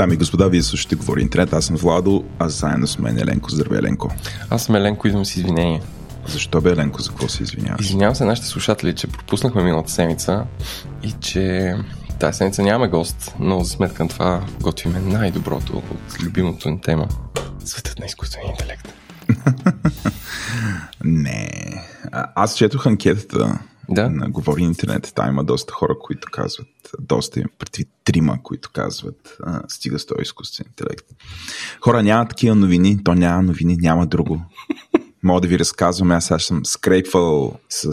Дами и господа, вие слушате Говори Интернет. Аз съм Владо, а заедно с мен Еленко. Здравей, Еленко. Аз съм Еленко, идвам с извинение. Защо бе, Еленко, за какво се извиняваш? Извинявам се нашите слушатели, че пропуснахме миналата седмица и че тази седмица нямаме гост, но за сметка на това готвиме най-доброто от любимото ни тема. Светът на изкуствения интелект. Не. А, аз четох анкетата Да? на Говори Интернет. Там има доста хора, които казват, доста им предвид трима, които казват, а, стига с този изкуствен интелект. Хора, няма такива новини, то няма новини, няма друго. Мога да ви разказвам, аз сега съм скрейпвал с,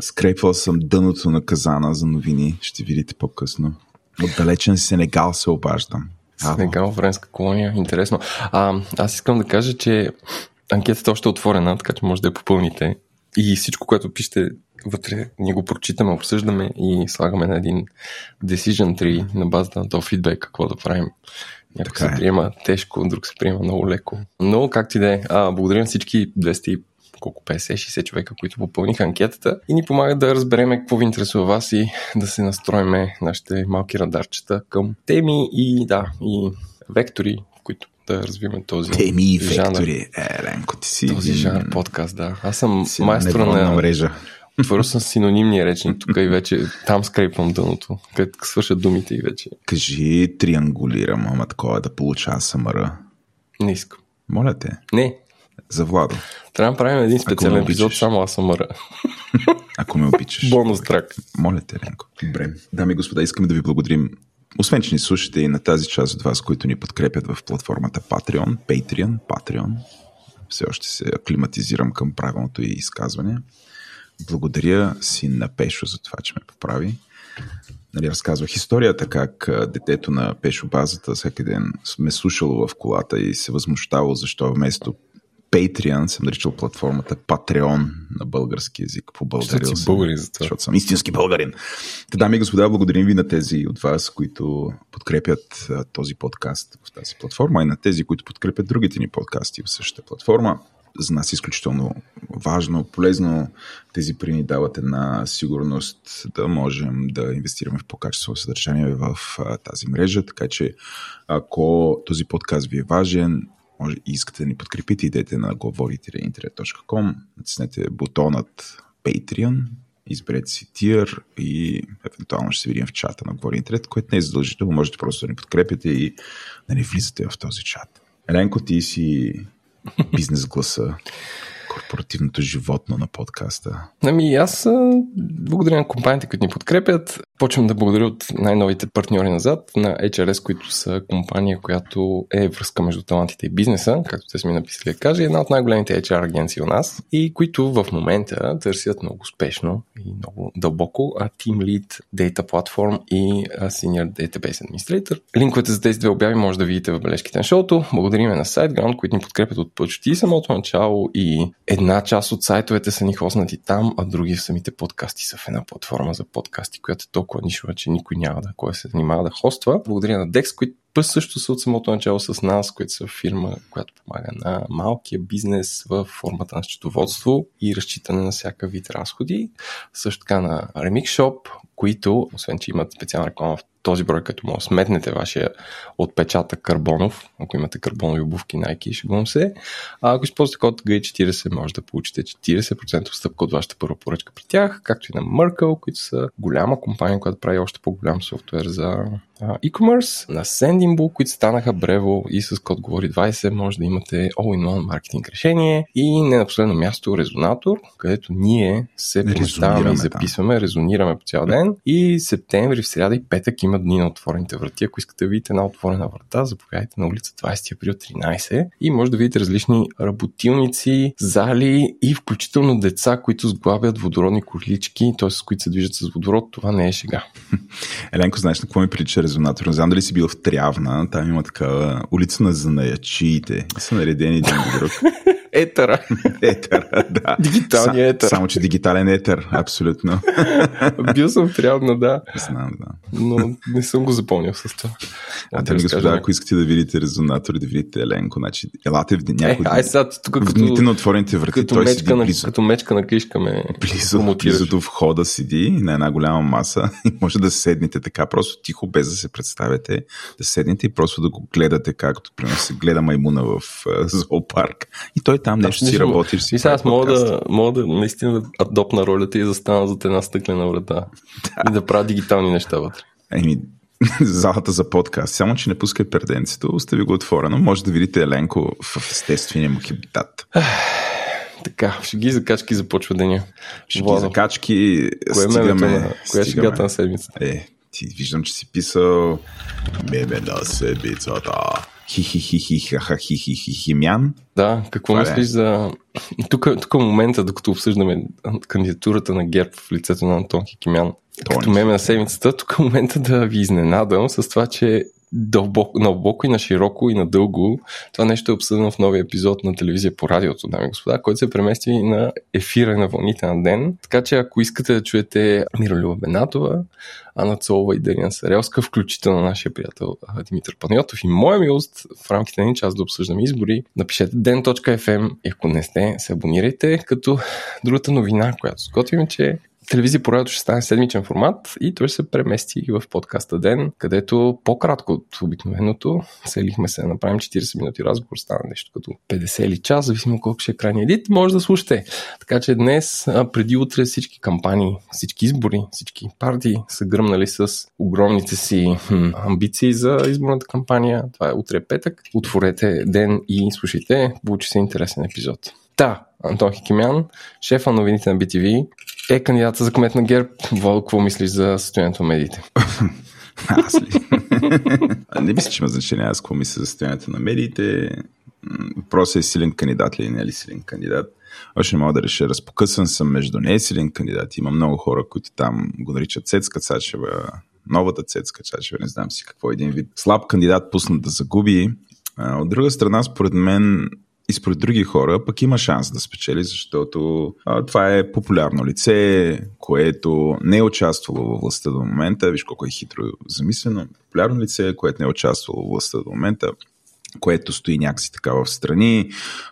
скрейпвал съм дъното на казана за новини, ще видите по-късно. От далечен Сенегал се обаждам. Сенегал, френска колония, интересно. А, аз искам да кажа, че анкетата още е отворена, така че може да я попълните. И всичко, което пишете вътре, ние го прочитаме, обсъждаме и слагаме на един decision tree на базата на този фидбек, какво да правим. Някой Така се е. приема тежко, друг се приема много леко. Но, както и да е, благодаря на всички 200 и колко 50-60 човека, които попълниха анкетата и ни помагат да разберем какво ви интересува вас и да се настроиме нашите малки радарчета към теми и да, и вектори, в които да развиваме този Теми и жанр. вектори. Еленко, ти си Този жанр подкаст, да. Аз съм майстор на... мрежа. Отворил съм синонимния речник тук и вече там скрепвам дъното, където свършат думите и вече Кажи триангулирам, ама такова е да получа АСМР. не искам. Моля те, Не, за Владо, трябва да направим един специален епизод само АСМР. ако ме обичаш. Бонус трак. Моля те, Ленко. Добре. Дами и господа, искаме да ви благодарим. Освен, че ни слушате и на тази част от вас, които ни подкрепят в платформата Patreon, Patreon, Patreon. Все още се аклиматизирам към правилното и изказване. Благодаря си на Пешо за това, че ме поправи. Нали, разказвах историята как детето на Пешо базата всеки ден ме слушало в колата и се възмущавало защо вместо Patreon съм наричал платформата Patreon на български язик. По Защото си българин за това. защото съм истински българин. Та, дами и господа, благодарим ви на тези от вас, които подкрепят този подкаст в тази платформа и на тези, които подкрепят другите ни подкасти в същата платформа. За нас е изключително важно, полезно. Тези пари ни дават една сигурност да можем да инвестираме в по-качествено съдържание в тази мрежа. Така че, ако този подкаст ви е важен, може и искате да ни подкрепите, идете на говорите-интернет.com, натиснете бутонът Patreon, изберете си тир и евентуално ще се видим в чата на Говори Интернет, което не е задължително, можете просто да ни подкрепите и да не влизате в този чат. Еленко, ти си бизнес гласа, корпоративното животно на подкаста. Ами аз благодаря на компаниите, които ни подкрепят. Почвам да благодаря от най-новите партньори назад на HRS, които са компания, която е връзка между талантите и бизнеса, както те сме написали да кажа, една от най-големите HR агенции у нас и които в момента търсят много успешно и много дълбоко а Team Lead Data Platform и Senior Database Administrator. Линковете за тези две обяви може да видите в бележките на шоуто. Благодариме на SiteGround, които ни подкрепят от почти самото начало и една част от сайтовете са ни хоснати там, а други самите подкасти са в една платформа за подкасти, която е толкова нишова, че никой няма да кой се занимава да хоства. Благодаря на Dex, които пъс също са от самото начало с нас, които са фирма, която помага на малкия бизнес в формата на счетоводство и разчитане на всяка вид разходи. Също така на Remix Shop, които, освен че имат специална реклама в този брой, като да сметнете вашия отпечатък карбонов, ако имате карбонови обувки Nike, шегувам се. А ако използвате код G40, може да получите 40% отстъпка от вашата първа поръчка при тях, както и на Merkle, които са голяма компания, която прави още по-голям софтуер за e-commerce, на Sendinbull, които станаха Brevo и с код говори 20 може да имате all-in-one маркетинг решение и не на последно място Резонатор, където ние се представяме и там. записваме, резонираме по цял ден и септември, в сряда и петък има дни на отворените врати. Ако искате да видите една отворена врата, заповядайте на улица 20 април 13 и може да видите различни работилници, зали и включително деца, които сглабят водородни корлички, т.е. с които се движат с водород. Това не е шега. Еленко, знаеш на какво ми прилича резонатор? Не знам дали си бил в Трявна, там има такава улица на занаячиите. Са наредени един друг. Етера. Етера, да. Дигиталния етер. Само, че дигитален етер, абсолютно. Бил съм трябва, да. Знам, да. Но не съм го запомнил с това. А те ми господа, ако искате да видите резонатор, да видите Еленко, значи елате в някой... Е, ай сега тук в дните на отворените врати, като той мечка седи на, близо. Като мечка на кишка ме Близо, близо до входа седи на една голяма маса и може да седнете така, просто тихо, без да се представяте, да седнете и просто да го гледате, както примерно се гледа маймуна в зоопарк. И той там нещо си Нищо- работи, ще си И сега аз мога да, мога да наистина да адопна ролята и да застана зад една стъклена врата. И да правя дигитални неща вътре. Еми, залата за подкаст. Само, че не пускай перденцето, остави го отворено. Може да видите Еленко в естествения му хибитат. Така, шеги и закачки започва деня. Ще ги Владо, закачки, Кое е стигаме... на... Коя е шегата на седмица? Е, ти виждам, че си писал меме на седмицата. Хи-хи-хи-хи-ха-хи-хи-хи-химян. Да, какво мислиш за... Тук, е момента, докато обсъждаме кандидатурата на ГЕРБ в лицето на Антон Хикимян. Като меме на седмицата, тук е момента да ви изненадам с това, че дълбоко, дълбоко и на широко и надълго това нещо е обсъдено в новия епизод на телевизия по радиото, дами и господа, който се премести на ефира на вълните на ден. Така че ако искате да чуете Миролюба Бенатова, Ана Цолова и Дарина Сарелска, включително нашия приятел Димитър Панайотов и моя милост в рамките на един час да обсъждаме избори, напишете den.fm и ако не сте, се абонирайте, като другата новина, която сготвим, е, че Телевизия по радиото ще стане седмичен формат и той се премести в подкаста Ден, където по-кратко от обикновеното целихме се да направим 40 минути разговор, стана нещо като 50 или час, зависимо колко ще е крайния едит, може да слушате. Така че днес, преди утре всички кампании, всички избори, всички партии са гръмнали с огромните си хм, амбиции за изборната кампания. Това е утре петък. Отворете Ден и слушайте. Получи се интересен епизод. Та, Антон Хикимян, шефа новините на BTV, е кандидата за кмет на ГЕРБ. Вол, какво мислиш за състоянието на медиите? Аз ли? Не мисля, че има значение аз какво мисля за състоянието на медиите. Въпросът е силен кандидат ли не е ли силен кандидат. Още не мога да реша. Разпокъсан съм между не е силен кандидат. Има много хора, които там го наричат Цецка Цачева, новата Цецка Цачева, не знам си какво един вид. Слаб кандидат пуснат да загуби. От друга страна, според мен, и според други хора, пък има шанс да спечели, защото а, това е популярно лице, което не е участвало във властта до момента. Виж колко е хитро замислено. Популярно лице, което не е участвало във властта до момента което стои някакси така в страни,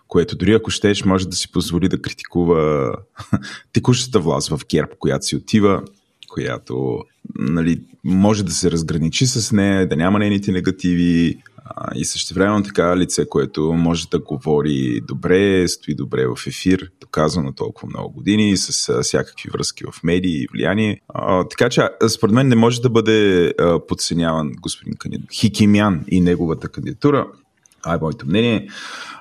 което дори ако щеш може да си позволи да критикува текущата власт в ГЕРБ, която си отива, която нали, може да се разграничи с нея, да няма нейните негативи а, и същевременно така лице, което може да говори добре, стои добре в ефир, доказано толкова много години, с а, всякакви връзки в медии и влияние. А, така че, според мен не може да бъде а, подценяван господин Хикимян и неговата кандидатура. А е моето мнение.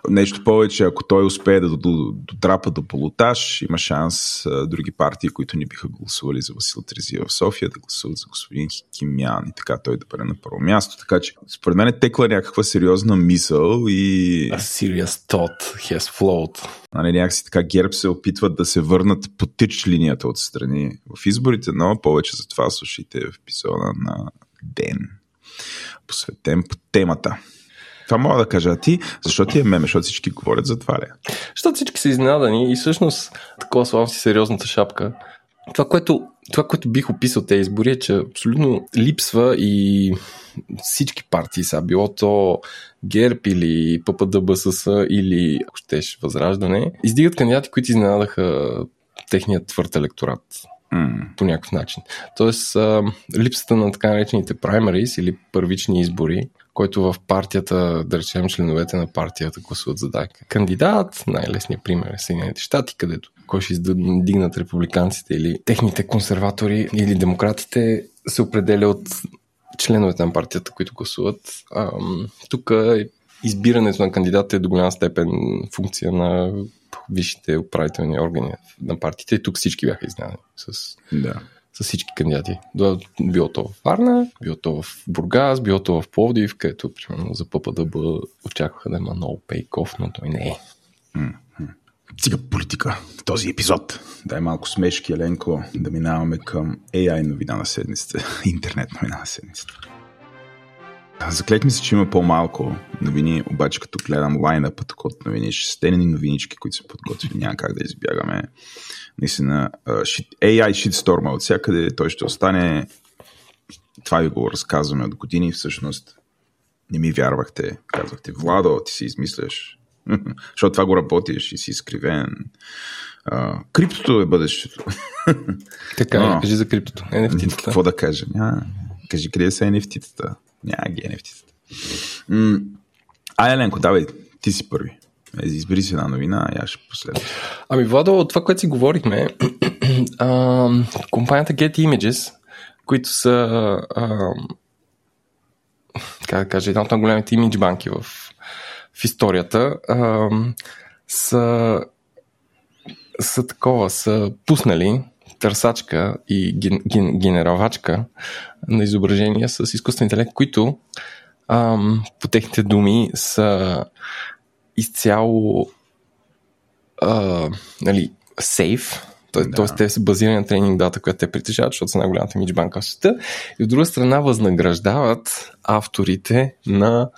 Нещо повече, ако той успее да дотрапа до полутаж, има шанс а, други партии, които не биха гласували за Васил Трезия в София, да гласуват за господин Хикимян и така той да бъде на първо място. Така че, според мен е текла някаква сериозна мисъл и A serious thought has flowed. нали, някакси така ГЕРБ се опитват да се върнат по тич линията отстрани в изборите, но повече за това слушайте в епизода на Ден, посветен по темата. Това мога да кажа ти, защото ти е меме, защото всички говорят за това ли? Защото всички са изненадани и всъщност такова славам си сериозната шапка. Това което, това, което бих описал тези избори е, че абсолютно липсва и всички партии са, било то ГЕРБ или ППДБСС или, ако щеш, Възраждане, издигат кандидати, които изненадаха техният твърд електорат М, по някакъв начин. Тоест, а, липсата на така наречените primaries или първични избори, който в партията, да речем, членовете на партията гласуват за дай кандидат. Най-лесният пример е Съединените щати, където кой ще издигнат републиканците или техните консерватори или демократите се определя от членовете на партията, които гласуват. Тук избирането на кандидата е до голяма степен функция на висшите управителни органи на партиите. И тук всички бяха изненадани с, да. С всички кандидати. Било то в Варна, било то в Бургас, било то в Пловдив, където примерно за ППДБ очакваха да има много пейков, но той не е. Сега политика този епизод. Дай малко смешки, Еленко, да минаваме към AI новина на седмицата. Интернет новина на седмицата. Заклехме се, че има по-малко новини, обаче като гледам лайнъпа тук от новини, шестени новинички, които са подготвили, няма как да избягаме. Наистина, AI shitstorm от всякъде, той ще остане. Това ви го разказваме от години, всъщност не ми вярвахте. Казвахте, Владо, ти си измисляш. Защото това го работиш и си изкривен. А, криптото е бъдещето. Така, Но, кажи за криптото. NFT-тата. Какво да кажа? Ня, кажи къде са NFT-тата. Няма ги NFT-тата. Ай, Еленко, давай, ти си първи. Избери си една новина, а аз ще последвам. Ами, Владо, от това, което си говорихме, а, компанията Get Images, които са а, как да кажа, една от най-големите имидж банки в, в историята, а, са, са такова, са пуснали търсачка и ген, ген, генералвачка на изображения с изкуствен интелект, които а, по техните думи са изцяло а, нали, сейф, Тоест, да. те са базирани на тренинг дата, която те притежават, защото са най-голямата имидж банка в света. И от друга страна възнаграждават авторите на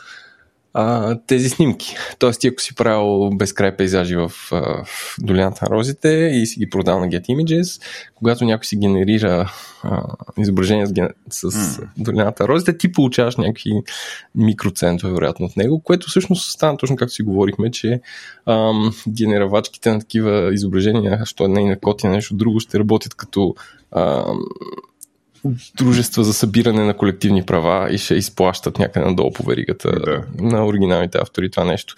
а, тези снимки. Тоест, ти ако си правил безкрай пейзажи в, в долината на розите и си ги продал на Get Images, когато някой си генерира а, изображение с, с mm. долината на розите, ти получаваш някакви микроцентове, вероятно, от него, което всъщност стана точно както си говорихме, че ам, генеравачките на такива изображения, що не на коти, нещо друго, ще работят като ам, дружества за събиране на колективни права и ще изплащат някъде надолу по веригата да. на оригиналните автори това нещо.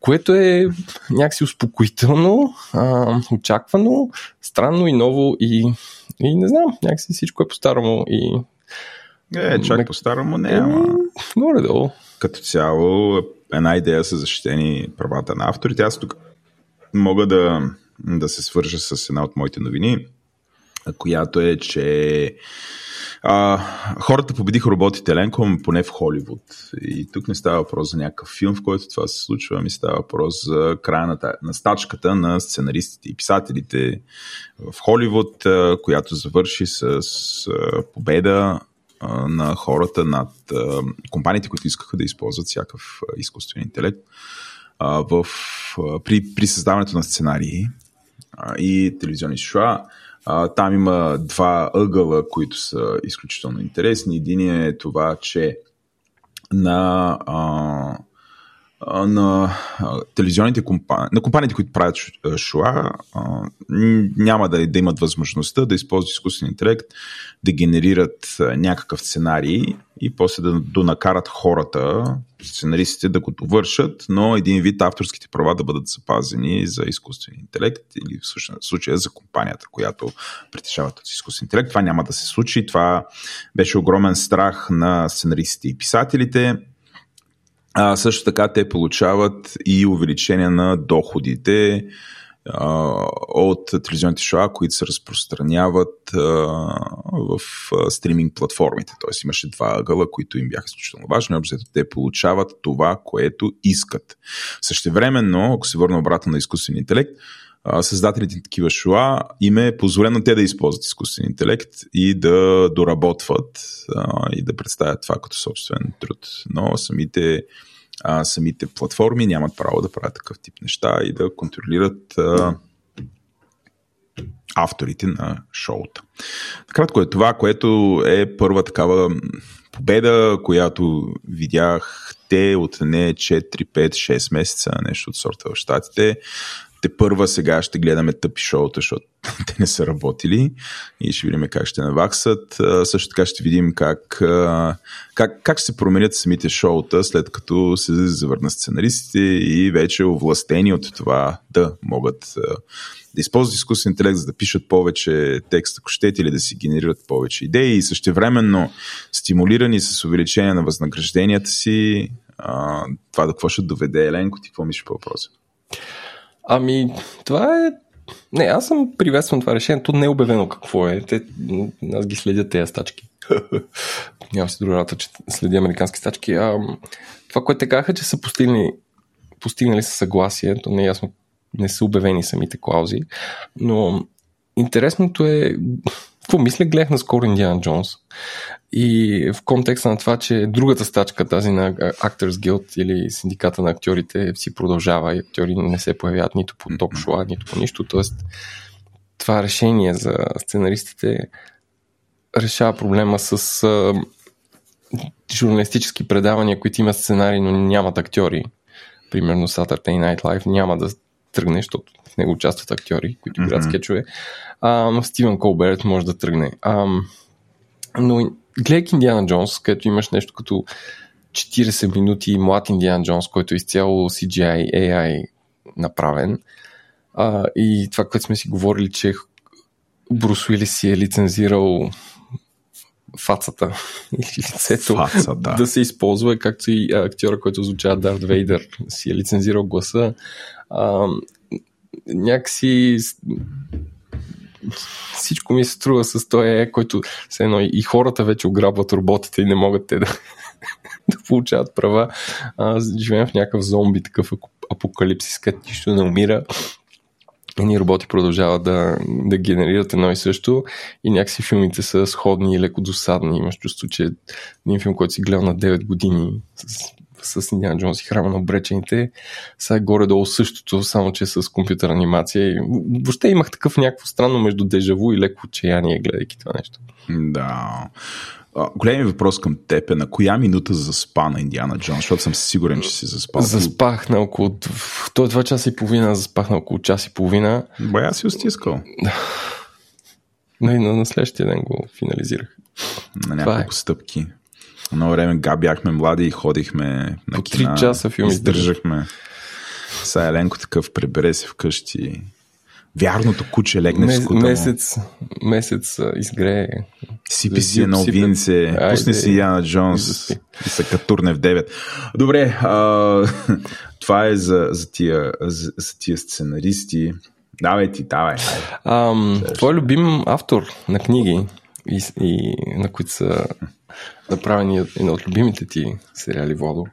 Което е някакси успокоително, а, очаквано, странно и ново и, и не знам, някакси всичко е по-старому и... Е, чак по-старому не, ама... Горе-долу. Като цяло, една идея са защитени правата на авторите. Аз тук мога да, да се свържа с една от моите новини, която е, че а, хората победиха роботите Ленко, поне в Холивуд. И тук не става въпрос за някакъв филм, в който това се случва, ми става въпрос за края на, на стачката на сценаристите и писателите в Холивуд, която завърши с победа на хората над компаниите, които искаха да използват всякакъв изкуствен интелект в, при, при създаването на сценарии и телевизионни шоа. Там има два ъгъла, които са изключително интересни. Един е това, че на, а, на телевизионните компании, на компаниите, които правят шоа, няма да, да имат възможността да използват изкуствен интелект, да генерират някакъв сценарий и после да донакарат хората, сценаристите да го довършат, но един вид авторските права да бъдат запазени за изкуствен интелект или в случая за компанията, която притежава този изкуствен интелект. Това няма да се случи. Това беше огромен страх на сценаристите и писателите а, също така те получават и увеличение на доходите а, от телевизионните шоа, които се разпространяват а, в а, стриминг платформите. Тоест имаше два ъгъла, които им бяха изключително важни. Общо те получават това, което искат. Същевременно, ако се върна обратно на изкуствен интелект, създателите на такива шоа им е позволено те да използват изкуствен интелект и да доработват а, и да представят това като собствен труд. Но самите, а, самите платформи нямат право да правят такъв тип неща и да контролират а, авторите на шоута. Кратко е това, което е първа такава победа, която видях те от не 4, 5, 6 месеца, нещо от сорта в Штатите те първа сега ще гледаме тъпи шоута, защото те не са работили и ще видим как ще наваксат. Също така ще видим как, как, как ще се променят самите шоута, след като се завърнат сценаристите и вече овластени от това да могат да използват изкуствен интелект, за да пишат повече текст, ако щете, или да си генерират повече идеи и същевременно стимулирани с увеличение на възнагражденията си, това да какво ще доведе Еленко, ти какво мислиш по въпроса? Ами, това е... Не, аз съм приветствам това решение. То не е обявено какво е. Те, аз ги следя тези стачки. Нямам си друга работа, че следя американски стачки. А, това, което те казаха, че са постигнали, постигнали са съгласие, то не е ясно, не са обявени самите клаузи, но интересното е какво мисля? Гледах наскоро Индиана Джонс. И в контекста на това, че другата стачка, тази на Actors Guild или синдиката на актьорите, си продължава и актьори не се появяват нито по ток шоу нито по нищо. Тоест, това решение за сценаристите решава проблема с а, журналистически предавания, които имат сценарии, но нямат актьори. Примерно Saturday Night Live няма да тръгне, защото в него участват актьори, които играят mm-hmm. скетчове. А, Стивен Колберт може да тръгне. А, но гледайки Индиана Джонс, където имаш нещо като 40 минути млад Индиана Джонс, който е изцяло CGI, AI направен, а, и това, което сме си говорили, че Брус Уили си е лицензирал фацата или лицето Фаца, да. да се използва, както и актьора, който звучава Дарт Вейдър, си е лицензирал гласа. А, някакси всичко ми се струва с този е, който се едно и хората вече ограбват роботите и не могат те да, да получават права. А, живеем в някакъв зомби, такъв апокалипсис, където нищо не умира едни роботи продължават да, да генерират едно и също и някакси филмите са сходни и леко досадни. Имаш чувство, че един филм, който си гледал на 9 години с, с Индиана Джонс и храма на обречените, сега горе-долу същото, само че с компютър анимация. И въобще имах такъв някакво странно между дежаву и леко отчаяние, гледайки това нещо. Да. Големи въпрос към теб е на коя минута заспа на Индиана Джонс, защото съм сигурен, че си заспал. Заспах на около... Той два часа и половина, заспах на около час и половина. Бая си устискал. Но и на следващия ден го финализирах. На няколко е. стъпки. Едно време га бяхме млади и ходихме на По 3 часа филми. Издържахме. Сега Еленко такъв прибере се вкъщи вярното куче легне Мес, в скута Месец, месец изгрее. Сипи си едно винце, пусни си Яна Джонс и се катурне в 9. Добре, а, това е за, за, тия, за, за тия сценаристи. Давай ти, давай. Ам, твой любим автор на книги и, и на които са направени едно от любимите ти сериали Водо.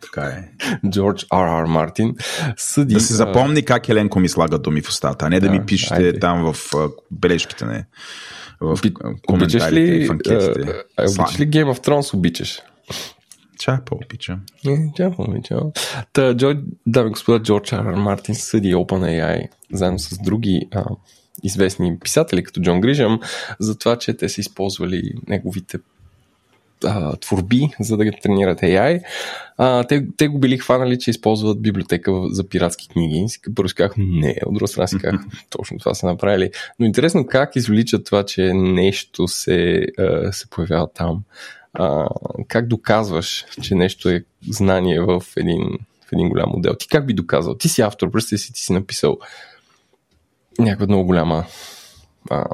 Така е. Джордж Р. Р. Мартин съди... Да се запомни как Еленко ми слага думи в устата, а не да, да ми пишете айде. там в бележките, не. В Би... коментарите, ли, в анкетите. А, обичаш ли Game of Thrones? Обичаш. Ча по-обичам. Ча по-обичам. Та, Джо... дами господа, Джордж Р. Р. Мартин съди OpenAI заедно с други а, известни писатели, като Джон Грижам, за това, че те са използвали неговите а, творби, за да ги тренират AI. А, те, те го били хванали, че използват библиотека за пиратски книги. Си първо си казах, не, от друга страна си казах, точно това са направили. Но интересно как извличат това, че нещо се, а, се появява там. А, как доказваш, че нещо е знание в един, в един голям модел? Ти как би доказал? Ти си автор, представи си, ти си написал някаква много голяма а,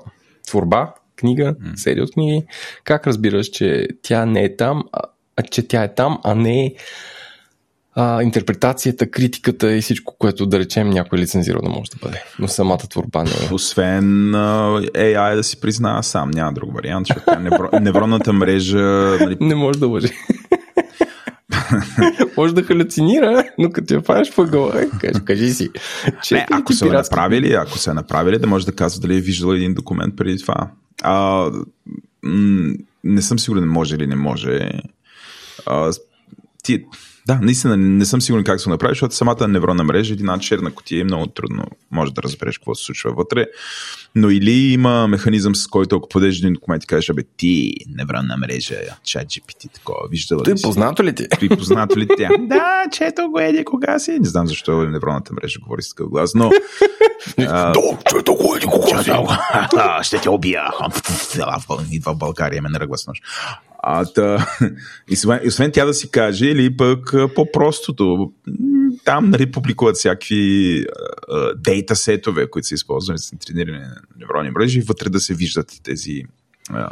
творба, книга, mm. серия от книги, как разбираш, че тя не е там, а, че тя е там, а не е а, интерпретацията, критиката и всичко, което да речем някой лицензирано може да бъде. Но самата творба не е. Освен а, AI да си признава сам, няма друг вариант, защото невро, невронната мрежа... Нали... Не може да лъжи. може да халюцинира, но като я фанеш по гола, кажи, кажи си. Че не, ако са направили, ако са направили, да може да казва дали е виждал един документ преди това. А, не съм сигурен може или не може. А, ти, да, наистина не съм сигурен как се го направи, защото самата невронна мрежа, една черна котия е много трудно. Може да разбереш какво се случва вътре. Но или има механизъм, с който ако подеш един документ и кажеш, абе ти, невронна мрежа, чат GPT, такова, виждала ли Ти познато ли ти? Ти познато ли тя? да, чето го еди кога си. Не знам защо невронната мрежа говори с такъв глас, но... Да, чето го еди кога си. Ще те убия. Идва в България, ме наръгва с нощ. А, та, и освен, освен тя да си каже, или пък по-простото, там нали, публикуват всякакви дейта сетове, които са използвани за трениране на невронни мрежи вътре да се виждат тези, а,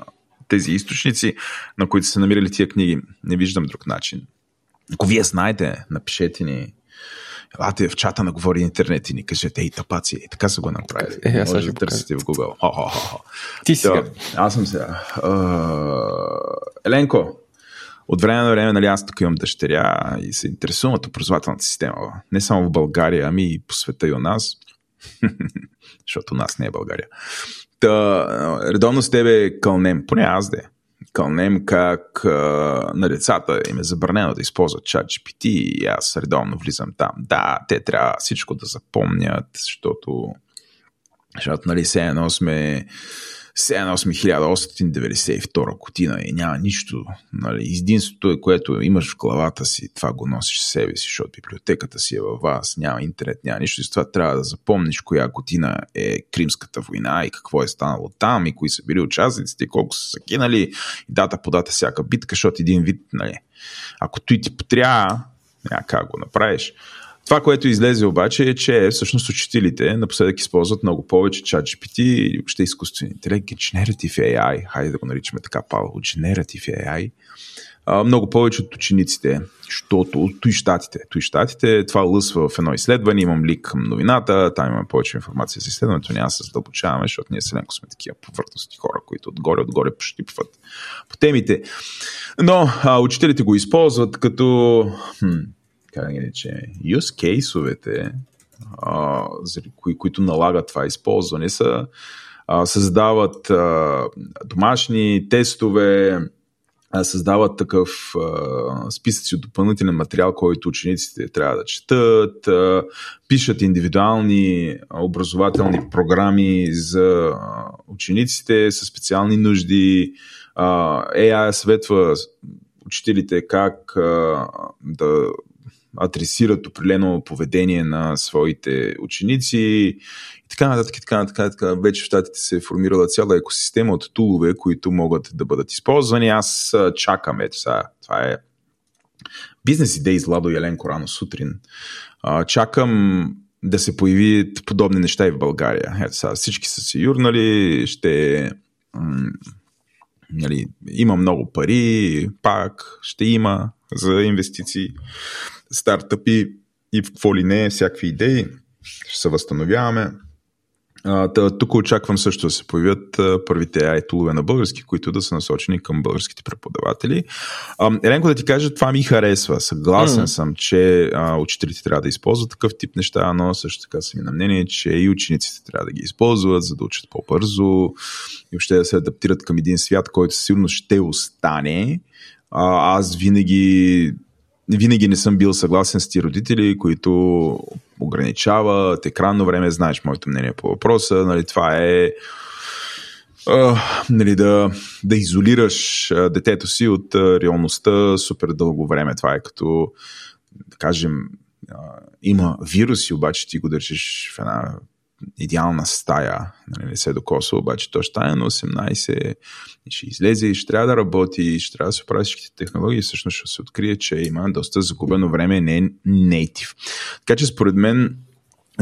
тези източници, на които са намирали тия книги. Не виждам друг начин. Ако вие знаете, напишете ни Елате в чата на Говори Интернет и ни кажете, ей, тапаци, и така са го направили. Е, аз Може да търсите в Google. Хо, хо, хо. Ти сега. аз съм сега. Uh, Еленко, от време на време, нали, аз тук имам дъщеря и се интересувам от образователната система. Не само в България, ами и по света и у нас. Защото у нас не е България. Та, редовно с тебе кълнем, поне аз де, кълнем как а, на децата им е забранено да използват чат GPT и аз редовно влизам там. Да, те трябва всичко да запомнят, защото, защото нали, все едно сме 1892 година и няма нищо. Нали. Единството е, което имаш в главата си, това го носиш в себе си, защото библиотеката си е във вас, няма интернет, няма нищо. И с това трябва да запомниш коя година е Кримската война и какво е станало там и кои са били участниците, колко са закинали и дата по дата всяка битка, защото един вид, нали, ако той ти потрябва, няма как го направиш. Това, което излезе обаче е, че всъщност учителите напоследък използват много повече чат GPT или въобще изкуствен интелект, Generative AI, хайде да го наричаме така, Павло, Generative AI, много повече от учениците, защото от и щатите. Той щатите, това лъсва в едно изследване, имам лик към новината, там имаме повече информация за изследването, няма да се задълбочаваме, защото ние селенко сме такива повърхностни хора, които отгоре, отгоре пощипват по темите. Но а, учителите го използват като хм, как да ги рече, use case-овете, а, кои, които налагат това използване, са създават домашни тестове, създават такъв а, списъци от допълнителен материал, който учениците трябва да четат, пишат индивидуални образователни програми за учениците с специални нужди. AI съветва учителите как да адресират определено поведение на своите ученици и така нататък, така нататък. Така. Вече в щатите се е формирала цяла екосистема от тулове, които могат да бъдат използвани. Аз чакам, ето сега, това е бизнес идеи с Ладо Еленко рано сутрин. Чакам да се появи подобни неща и в България. Ето сега, всички са си юрнали, ще нали, има много пари, пак ще има за инвестиции стартъпи и в какво ли не, всякакви идеи. Ще се възстановяваме. Тук очаквам също да се появят а, първите AI тулове на български, които да са насочени към българските преподаватели. А, Еленко да ти кажа, това ми харесва. Съгласен mm. съм, че а, учителите трябва да използват такъв тип неща, но също така съм и на мнение, че и учениците трябва да ги използват, за да учат по-бързо и въобще да се адаптират към един свят, който сигурно ще остане. А, аз винаги винаги не съм бил съгласен с ти родители, които ограничават екранно време. Знаеш моето мнение по въпроса. Нали, това е Uh, нали, да, да изолираш детето си от реалността супер дълго време. Това е като, да кажем, има вируси, обаче ти го държиш в една идеална стая, нали, не се докосва, обаче то ще стане на 18 и ще излезе и ще трябва да работи ще трябва да се оправи всичките технологии всъщност ще се открие, че има доста загубено време, не е native. Така че според мен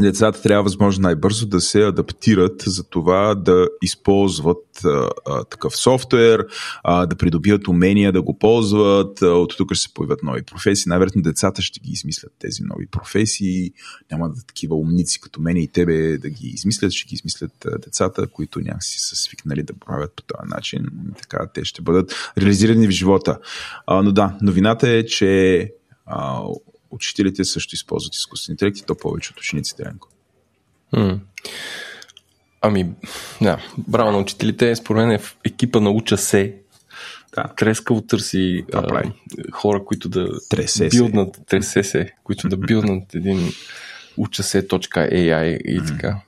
децата трябва възможно най-бързо да се адаптират за това да използват а, а, такъв софтуер, а, да придобият умения да го ползват. От тук ще се появят нови професии. Най-вероятно децата ще ги измислят тези нови професии. Няма да такива умници като мен и тебе да ги измислят. Ще ги измислят децата, които някакси са свикнали да правят по този начин. Така те ще бъдат реализирани в живота. А, но да, новината е, че а, учителите също използват изкуствен интелект и то повече от учениците, Ленко. Mm. Ами, да, браво на учителите. Според мен е в екипа на уча се. Да. Трескаво търси а, хора, които да тресе билднат, тресе се, които да билднат един уча се.ai и така.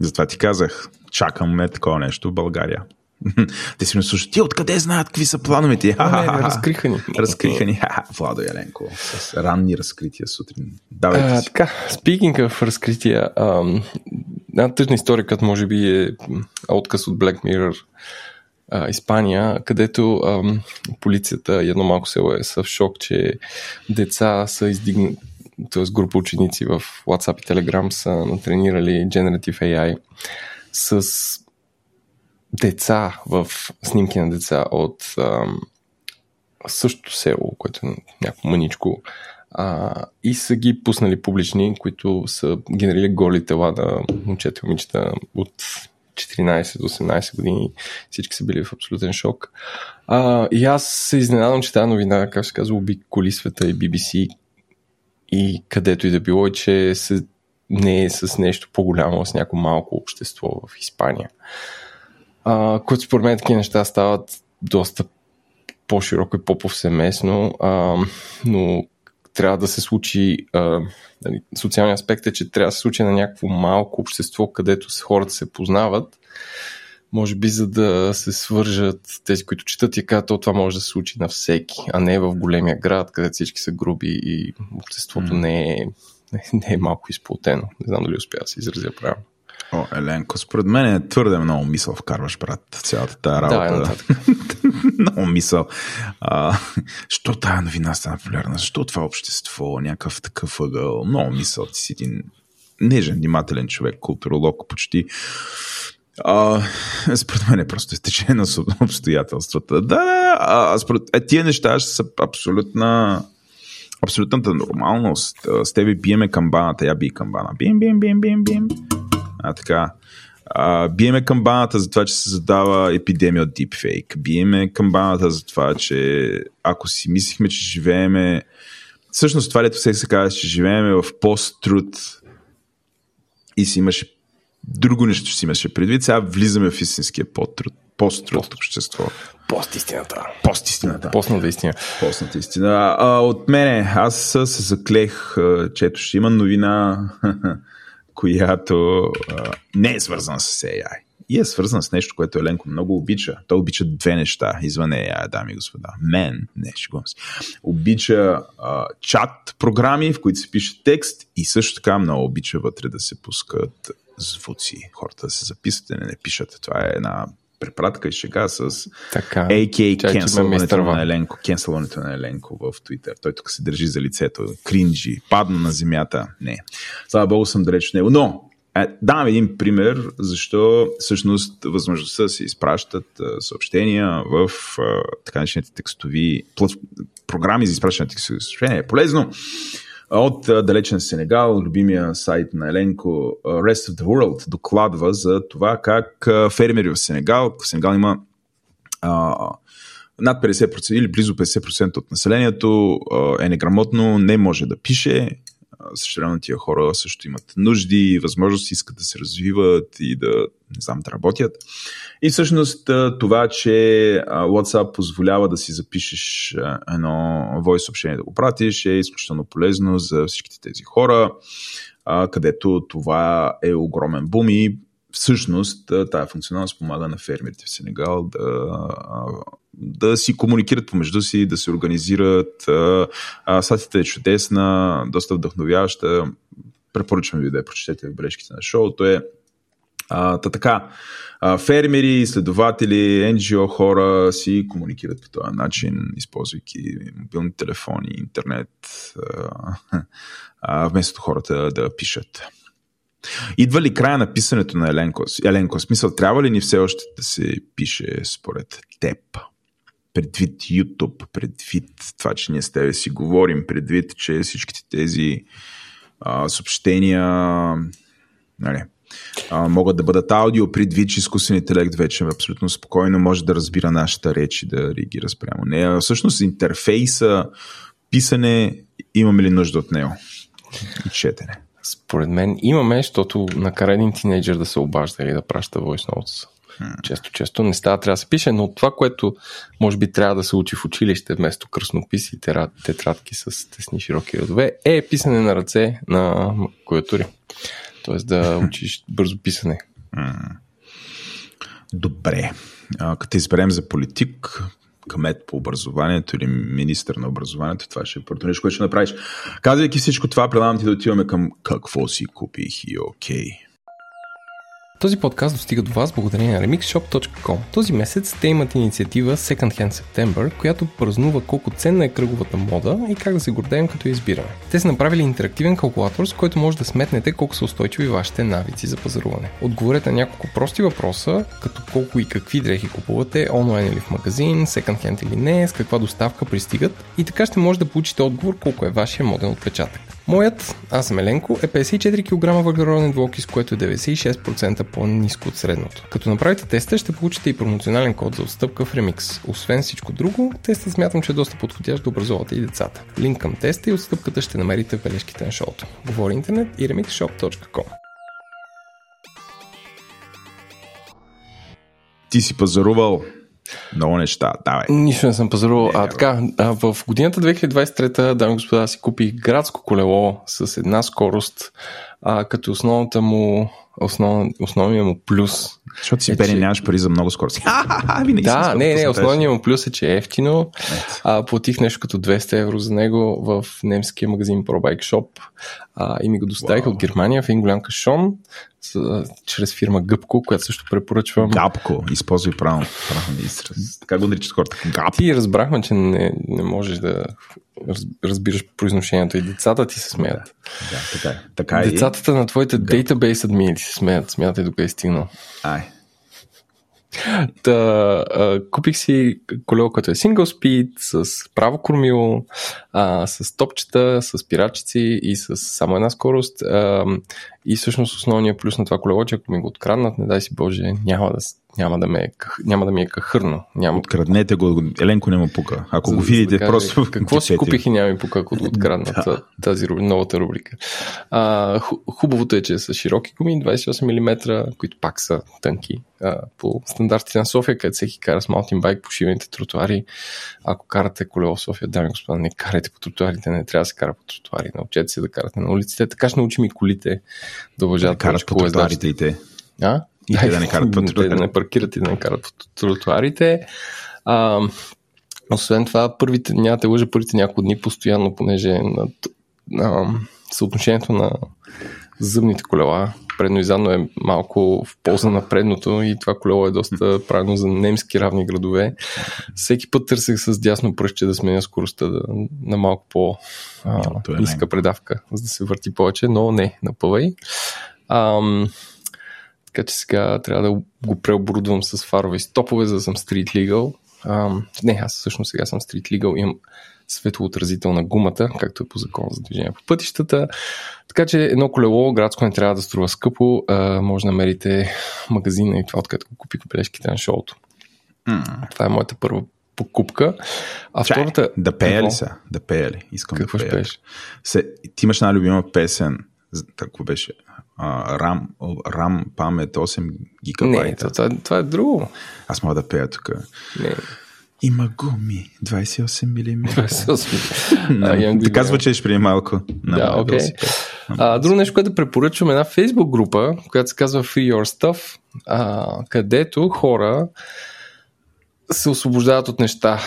Затова ти казах, чакаме такова нещо в България. Те си ме слушат, ти откъде знаят какви са плановете? Не, не, разкриха ни. Разкриха ни. Владо Яленко с ранни разкрития сутрин. Давайте си. Така, speaking в разкрития, една тъжна история, като може би е отказ от Black Mirror а, Испания, където ам, полицията и едно малко село е са в шок, че деца са издигнати т.е. група ученици в WhatsApp и Telegram са натренирали Generative AI с деца в снимки на деца от ам, същото село, което е някакво мъничко, а, и са ги пуснали публични, които са генерили голи тела на момчета и момичета от 14 до 18 години. Всички са били в абсолютен шок. А, и аз се изненадам, че тази новина, как се казва, коли света и BBC и където и да било, че се не е с нещо по-голямо, с някакво малко общество в Испания. А, които според мен такива неща стават доста по-широко и по-повсеместно, а, но трябва да се случи, а, нали, социалният аспект е, че трябва да се случи на някакво малко общество, където хората се познават, може би за да се свържат тези, които четат и казват, това може да се случи на всеки, а не в големия град, където всички са груби и обществото mm. не, е, не, е малко изплутено. Не знам дали успя да се изразя правилно. О, Еленко, според мен е твърде много мисъл вкарваш, брат, в цялата тази работа. Да, много мисъл. А, що тая новина стана популярна? Защо това общество? Някакъв такъв ъгъл? Много мисъл. Ти си един нежен, внимателен човек, културолог почти. А, според мен е просто изтечение на обстоятелствата. Да, да, а, според, е, тия неща ще са абсолютна абсолютната нормалност. С тебе биеме камбаната, я би камбана. Бим, бим, бим, бим, бим. А, така. А, биеме камбаната за това, че се задава епидемия от дипфейк. Биеме камбаната за това, че ако си мислихме, че живееме всъщност това лето се казва, че живееме в пост-труд и си имаше друго нещо, че си имаше предвид. Сега влизаме в истинския пост-труд, пост-труд общество. Пост-истината. Пост-истината. Постната истина. Постната истина. А, от мене, аз се заклех, че ето ще има новина която а, не е свързана с AI. И е свързана с нещо, което Еленко много обича. Той обича две неща извън AI, дами и господа. Мен, не, шегувам се. Обича а, чат програми, в които се пише текст и също така много обича вътре да се пускат звуци. Хората да се записват, не, не пишат. Това е една препратка и шега с така, AK кенселването на Еленко, кенселването на Еленко в Twitter. Той тук се държи за лицето, кринджи, падна на земята. Не. Слава Богу съм далеч от него. Но, е, давам един пример, защо всъщност възможността се изпращат а, съобщения в а, така наречените текстови плат... програми за изпращане на текстови съобщения е полезно от далечен Сенегал, любимия сайт на Еленко Rest of the World докладва за това как фермери в Сенегал, в Сенегал има а, над 50% или близо 50% от населението е неграмотно, не може да пише, Същевременно тия хора също имат нужди, възможности, искат да се развиват и да, не знам, да работят. И всъщност това, че WhatsApp позволява да си запишеш едно voice съобщение да го пратиш е изключително полезно за всичките тези хора, където това е огромен бум и всъщност тази функционалност помага на фермерите в Сенегал да, да си комуникират помежду си, да се организират. Сатите е чудесна, доста вдъхновяваща. Препоръчвам ви да я прочетете в бележките на шоуто. Е, а, та така, а, фермери, изследователи, NGO хора си комуникират по този начин, използвайки мобилни телефони, интернет, а, а, вместо хората да пишат. Идва ли края на писането на Еленко? Еленко, смисъл, трябва ли ни все още да се пише според теб? Предвид YouTube, предвид това, че ние с тебе си говорим, предвид, че всичките тези а, съобщения нали, а, могат да бъдат аудио, предвид, че изкуственият интелект вече абсолютно спокойно може да разбира нашата реч и да реагира спрямо нея. Всъщност интерфейса, писане, имаме ли нужда от него? И четене. Според мен имаме, защото накара един тинейджър да се обажда или да праща voice notes. Hmm. Често, често не става, трябва да се пише, но това, което може би трябва да се учи в училище вместо кръснописи и тетрадки с тесни широки редове, е писане на ръце на клавиатури. Тоест да учиш бързо писане. Hmm. Добре. А, като изберем за политик, кмет по образованието или министър на образованието, това ще е първото нещо, което ще направиш. Казвайки всичко това, предлагам ти да отиваме към какво си купих и окей. Okay. Този подкаст достига до вас благодарение на remixshop.com. Този месец те имат инициатива Second Hand September, която празнува колко ценна е кръговата мода и как да се гордеем като я избираме. Те са направили интерактивен калкулатор, с който може да сметнете колко са устойчиви вашите навици за пазаруване. Отговорете на няколко прости въпроса, като колко и какви дрехи купувате, онлайн или в магазин, second hand или не, с каква доставка пристигат и така ще може да получите отговор колко е вашия моден отпечатък. Моят, аз съм Еленко, е 54 кг въглероден двуокис, което е 96% по-низко от средното. Като направите теста, ще получите и промоционален код за отстъпка в Remix. Освен всичко друго, тестът смятам, че е доста подходящ да образовате и децата. Линк към теста и отстъпката ще намерите в бележките на шоуто. Говори интернет и remixshop.com. Ти си пазарувал много неща, давай. Нищо не съм пазарувал. А така, а, в годината 2023, дами и господа, си купих градско колело с една скорост, а, като основната му, основ, основният му плюс. Защото си е, бери, че... нямаш пари за много скорост. да, не, не, основният му плюс е, че е ефтино. А, платих нещо като 200 евро за него в немския магазин ProBike Shop а, и ми го доставих wow. от Германия в един голям кашон с, чрез фирма Гъбко, която също препоръчвам. Гапко, използвай правилно. правилно израз. Така го наричат хората. Гапко. Ти разбрахме, че не, не можеш да разбираш произношението и децата ти се смеят. Да, така е. Така е. Децата на твоите дейтабейс админи ти се смеят. Смятай докъде е стигнал. Ай, Та, а, купих си колело, като е single speed, с право кормило, а, с топчета, с пирачици и с само една скорост. А, и всъщност основният плюс на това колело, че ако ми го откраднат, не дай си Боже, няма да, няма да, ме, е няма да ми е кахърно. Няма... Откраднете го, Еленко не му пука. Ако за, го видите, да просто... Какво си купих и няма ми пука, ако го откраднат да. тази новата рубрика. А, хубавото е, че са широки гуми, 28 мм, които пак са тънки. А, по стандартите на София, където всеки кара с маунтинбайк по шивените тротуари. Ако карате колело в София, дами и господа, не карайте по тротуарите, не трябва да се кара по тротуари. Научете се да карате на улиците. Така ще научим и колите да уважават да карат по тротуарите и те. А? И те да не карат по тротуарите. да не паркират и да не карат по тротуарите. А, освен това, първите, няма те лъжа, първите няколко дни постоянно, понеже на, на съотношението на зъбните колела, предно и задно е малко в полза на предното и това колело е доста правилно за немски равни градове. Всеки път търсех с дясно пръще да сменя скоростта да, на малко по а, е ниска предавка, за да се върти повече, но не, напъвай. Ам, така че сега трябва да го преоборудвам с фарови стопове, за да съм Street Legal. Ам, не, аз всъщност сега съм Street Legal, имам светлоотразител на гумата, както е по закон за движение по пътищата. Така че едно колело градско не трябва да струва скъпо. А, може да намерите магазина и това, откъдето го купих бележките на шоуто. Mm. Това е моята първа покупка. А Чай, втората... Да пея ли са? Да пея ли? Искам Какво да пея. Ще Се, ти имаш една любима песен. Какво беше? А, RAM, RAM памет 8 гигабайта. Не, това, това е друго. Аз мога да пея тук. Не. Има гуми, 28 мм. 28 Така звучеш преди малко. да, окей. Okay. друго нещо, което препоръчвам, е една фейсбук група, която се казва Free Your Stuff, а, където хора се освобождават от неща,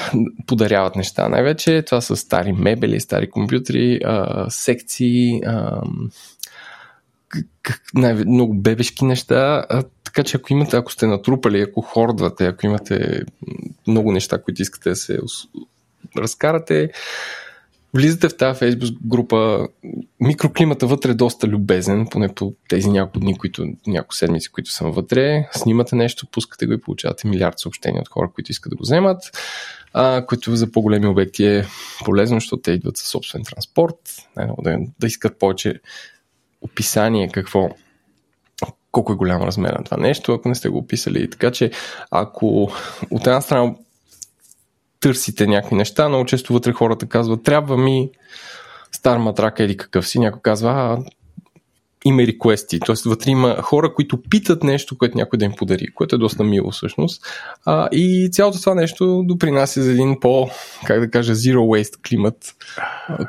подаряват неща. Най-вече това са стари мебели, стари компютри, а, секции, а, най- много бебешки неща. А, така че ако имате, ако сте натрупали, ако хордвате, ако имате много неща, които искате да се разкарате, влизате в тази фейсбук група. Микроклимата вътре е доста любезен, поне по тези няколко дни, които, няколко седмици, които съм вътре. Снимате нещо, пускате го и получавате милиард съобщения от хора, които искат да го вземат, а, които за по-големи обекти е полезно, защото те идват със собствен транспорт, да, да искат повече описание какво колко е голям размер на това нещо, ако не сте го описали. Така че, ако от една страна търсите някакви неща, много често вътре хората казват, трябва ми стар матрак или какъв си, някой казва, а, има реквести. Тоест вътре има хора, които питат нещо, което някой да им подари, което е доста мило всъщност. А, и цялото това нещо допринася за един по, как да кажа, zero waste климат,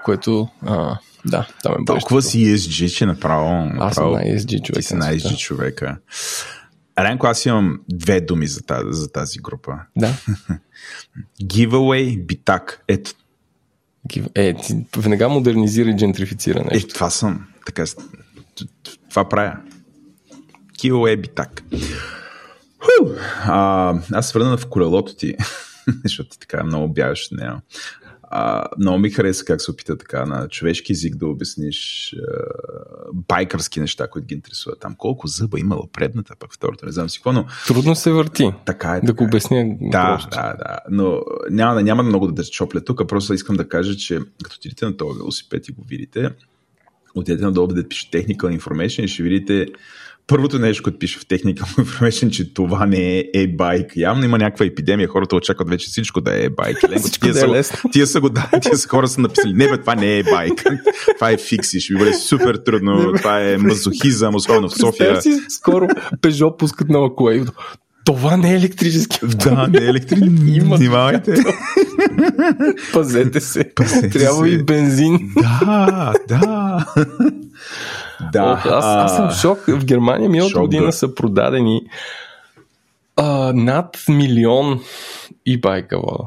което а, да, там е Толкова си ESG, че направо... направо аз съм на ESG човек. Ти си на ESG човека. Ренко, аз имам две думи за тази, за тази група. Да. Giveaway, битак. Ето. Е, ти веднага модернизира и джентрифицира нещо. Е, това съм. Така, това правя. Giveaway, битак. А, аз свърна в колелото ти, защото ти така много бягаш от нея. А, много ми хареса как се опита така на човешки език да обясниш а, байкърски неща, които ги интересуват. Там колко зъба имала предната, пък втората, не знам си какво, но... Трудно се върти. Така е. Да го е. обясня да, просто. Да, да, но няма, няма много да чопля тук, просто искам да кажа, че като отидете на този велосипед и го видите, отидете надолу, да пише Technical Information и ще видите първото нещо, което пише в Technical Information, че това не е e-bike. Явно има някаква епидемия, хората очакват вече всичко да е e-bike. Ленко, тия, да е са, тия, са го, да, тия са хора са написали, не бе, това не е e-bike. това е фикси, ще ви бъде супер трудно, това е мазохизъм, особено в София. Си, скоро Peugeot пускат нова и това не е електрически. Да, не е електрически. Внимавайте. Пазете се. Пазете Трябва се. и бензин. Да, да. да. Ох, аз, аз съм в шок. В Германия миналата година да. са продадени а, над милион и-байка, вода.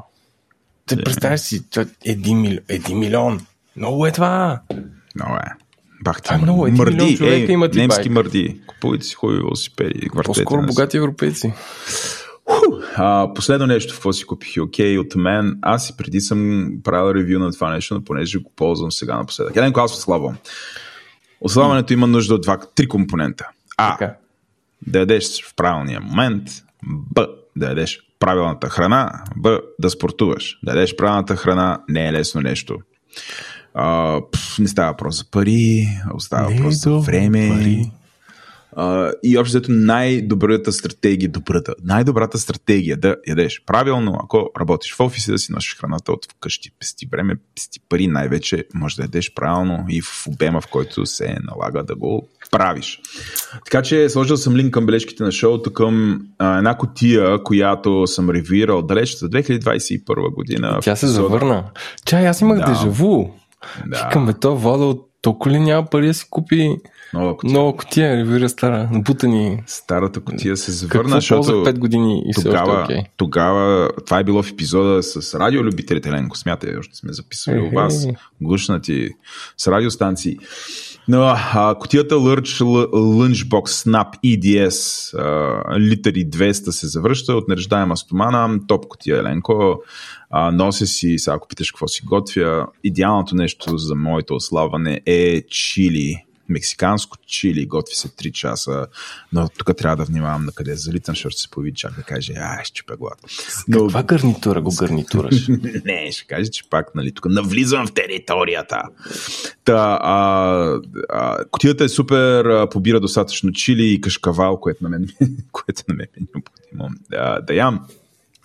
Те Е. представяш си, мили... един милион. Много е това. Много е. Бах ти, Това е много. Милион мърди, човека е, имат немски e-bike. мърди. Купувайте си хубави велосипеди. По-скоро богати европейци. А, последно нещо, какво си купих окей от мен. Аз и преди съм правил ревю на това нещо, но понеже го ползвам сега напоследък. Един аз отслабвам. Отслабването има нужда от два, три компонента. А, Така. да ядеш в правилния момент. Б, да ядеш правилната храна. Б, да спортуваш. Да ядеш правилната храна не е лесно нещо. А, пф, не става въпрос за пари, става Не въпрос за време. пари. А, и общо взето най-добрата стратегия, добрата, най-добрата стратегия да ядеш правилно, ако работиш в офиса, да си носиш храната от вкъщи, пести време, пести пари, най-вече може да ядеш правилно и в обема, в който се налага да го правиш. Така че сложил съм линк към бележките на шоуто към а, една котия, която съм ревюирал далеч за 2021 година. Тя се Епизод- завърна. Чай, аз имах Да. дежаву. Да. Викам, бе, то вода от толкова ли няма пари да си купи Нова котия. нова котия, ревюира стара, набутани. Старата котия се завърна, Какво защото... ползвах 5 години и все още тогава, е тогава, това е било в епизода с радиолюбителите, Ленко, смятай, още сме записвали у вас, гушнати с радиостанции. Но а, котията Lurch L- Lunchbox Snap EDS а, литъри 200 се завръща от нереждаема стомана, топ котия Еленко, а, нося си, сега ако питаш какво си готвя, идеалното нещо за моето ослабване е чили мексиканско чили, готви се 3 часа, но тук трябва да внимавам на къде залитам, защото се появи чак да каже, ай, ще чупя глад. Но, Каква гарнитура го гарнитураш? не, ще каже, че пак, нали, тук навлизам в територията. Та, а, а, котията е супер, а, побира достатъчно чили и кашкавал, което на мен, което на мен е необходимо да, да ям.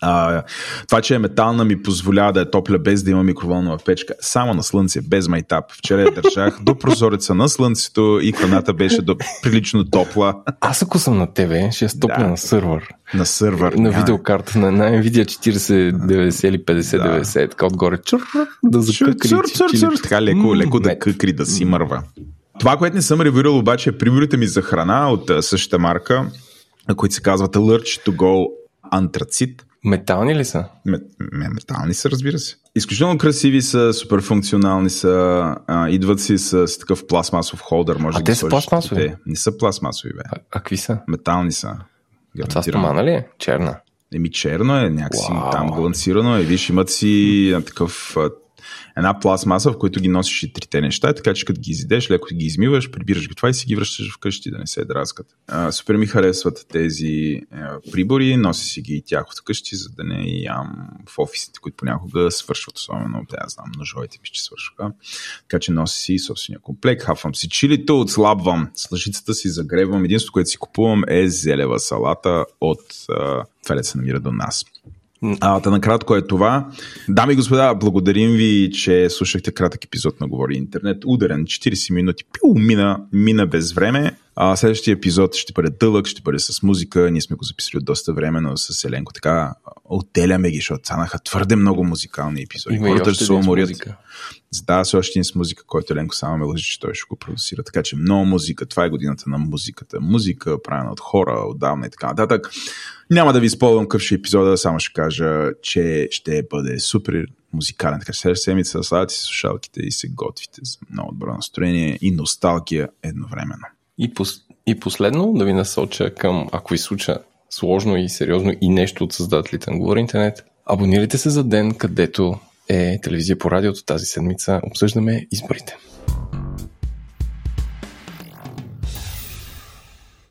А, това, че е метална, ми позволява да е топля без да има микроволнова печка. Само на слънце, без майтап. Вчера я държах до прозореца на слънцето и храната беше до, прилично топла Аз ако съм на тебе, ще я стопля Да. на сървър. на сървър. На Няма- видеокарта на, на Nvidia 4090 или 5090, така отгоре. Чур, да закъкри. Цур, цур, чили- цур, така леко, леко да къкри, да си мърва. Това, което не съм ревюирал обаче е приборите ми за храна от същата марка, които се казват Alert to Go Antracit. Метални ли са? Ме- ме- Метални са, разбира се. Изключително красиви са, супер функционални са, а, идват си с, с такъв пластмасов холдър. Може А да те са пластмасови? Те Не са пластмасови, бе. А, а какви са? Метални са. А това стомана ли е? Черна. Еми черно е, някакси Уау. там балансирано е. Виж, имат си такъв една пластмаса, в която ги носиш и трите неща, така че като ги изидеш, леко ги измиваш, прибираш ги това и си ги връщаш вкъщи, да не се драскат. Супер ми харесват тези прибори, нося си ги и тях вкъщи, за да не ям в офисите, които понякога свършват, особено, да, аз знам, ножовете ми ще свършваха. Така че нося си собствения комплект, хапвам си чилито, отслабвам, с лъжицата си загребвам. Единството, което си купувам е зелева салата от това, се намира до нас. А, та накратко е това. Дами и господа, благодарим ви, че слушахте кратък епизод на Говори Интернет. Ударен, 40 минути. Пиу, мина, мина без време. А, следващия епизод ще бъде дълъг, ще бъде с музика. Ние сме го записали от доста време, но с Еленко така отделяме ги, защото станаха твърде много музикални епизоди. Има Хората ще се с уморят. музика. Задава се още един с музика, който Еленко само ме лъжи, че той ще го продусира. Така че много музика. Това е годината на музиката. Музика, правена от хора, отдавна и така нататък. Няма да ви използвам какъв ще е епизода, само ще кажа, че ще бъде супер музикален. Така че следващата седмица слагате си слушалките и се готвите за много добро настроение и носталгия едновременно. И, пос, и последно да ви насоча към, ако ви случа сложно и сериозно и нещо от създателите на Говори Интернет, абонирайте се за ден, където е телевизия по радиото тази седмица. Обсъждаме изборите.